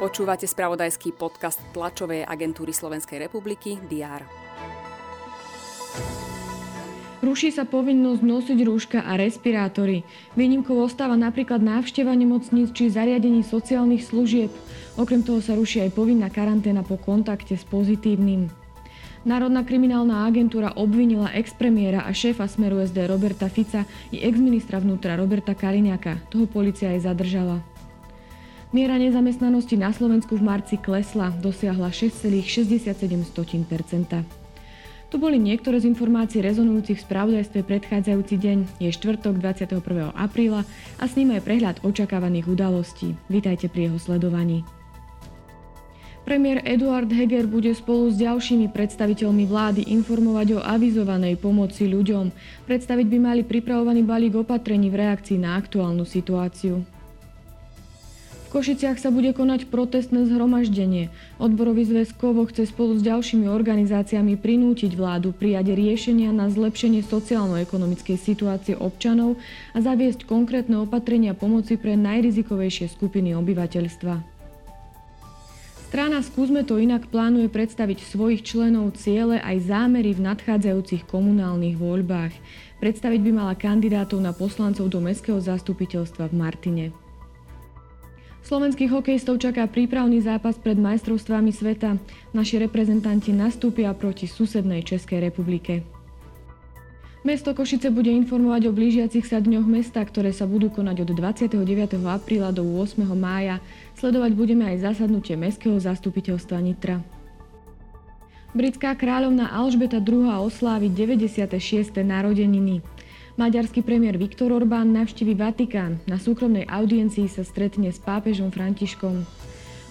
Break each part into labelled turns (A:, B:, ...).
A: Počúvate spravodajský podcast tlačovej agentúry Slovenskej republiky DR.
B: Ruší sa povinnosť nosiť rúška a respirátory. Výnimkou ostáva napríklad návšteva nemocníc či zariadení sociálnych služieb. Okrem toho sa ruší aj povinná karanténa po kontakte s pozitívnym. Národná kriminálna agentúra obvinila expremiéra a šéfa Smeru SD Roberta Fica i exministra vnútra Roberta Kaliňaka. Toho policia aj zadržala. Miera nezamestnanosti na Slovensku v marci klesla, dosiahla 6,67 To boli niektoré z informácií rezonujúcich v spravodajstve predchádzajúci deň. Je štvrtok 21. apríla a s ním aj prehľad očakávaných udalostí. Vítajte pri jeho sledovaní. Premiér Eduard Heger bude spolu s ďalšími predstaviteľmi vlády informovať o avizovanej pomoci ľuďom. Predstaviť by mali pripravovaný balík opatrení v reakcii na aktuálnu situáciu. V Košiciach sa bude konať protestné zhromaždenie. Odborový zväz Kovo chce spolu s ďalšími organizáciami prinútiť vládu prijať riešenia na zlepšenie sociálno-ekonomickej situácie občanov a zaviesť konkrétne opatrenia pomoci pre najrizikovejšie skupiny obyvateľstva. Strana Skúsme to inak plánuje predstaviť svojich členov ciele aj zámery v nadchádzajúcich komunálnych voľbách. Predstaviť by mala kandidátov na poslancov do Mestského zastupiteľstva v Martine. Slovenských hokejistov čaká prípravný zápas pred majstrovstvami sveta. Naši reprezentanti nastúpia proti susednej Českej republike. Mesto Košice bude informovať o blížiacich sa dňoch mesta, ktoré sa budú konať od 29. apríla do 8. mája. Sledovať budeme aj zasadnutie Mestského zastupiteľstva Nitra. Britská kráľovna Alžbeta II. oslávi 96. narodeniny. Maďarský premiér Viktor Orbán navštívi Vatikán. Na súkromnej audiencii sa stretne s pápežom Františkom.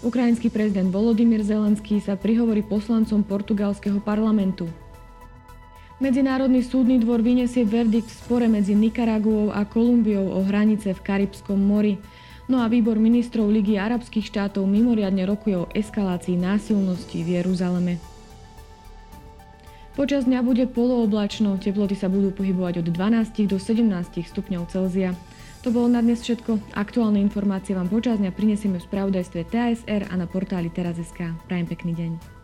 B: Ukrajinský prezident Volodymyr Zelenský sa prihovorí poslancom portugalského parlamentu. Medzinárodný súdny dvor vyniesie verdikt v spore medzi Nikaraguou a Kolumbiou o hranice v Karibskom mori. No a výbor ministrov Ligy arabských štátov mimoriadne rokuje o eskalácii násilnosti v Jeruzaleme. Počas dňa bude polooblačno, teploty sa budú pohybovať od 12 do 17 stupňov Celzia. To bolo na dnes všetko. Aktuálne informácie vám počas dňa prinesieme v spravodajstve TASR a na portáli teraz.sk. Prajem pekný deň.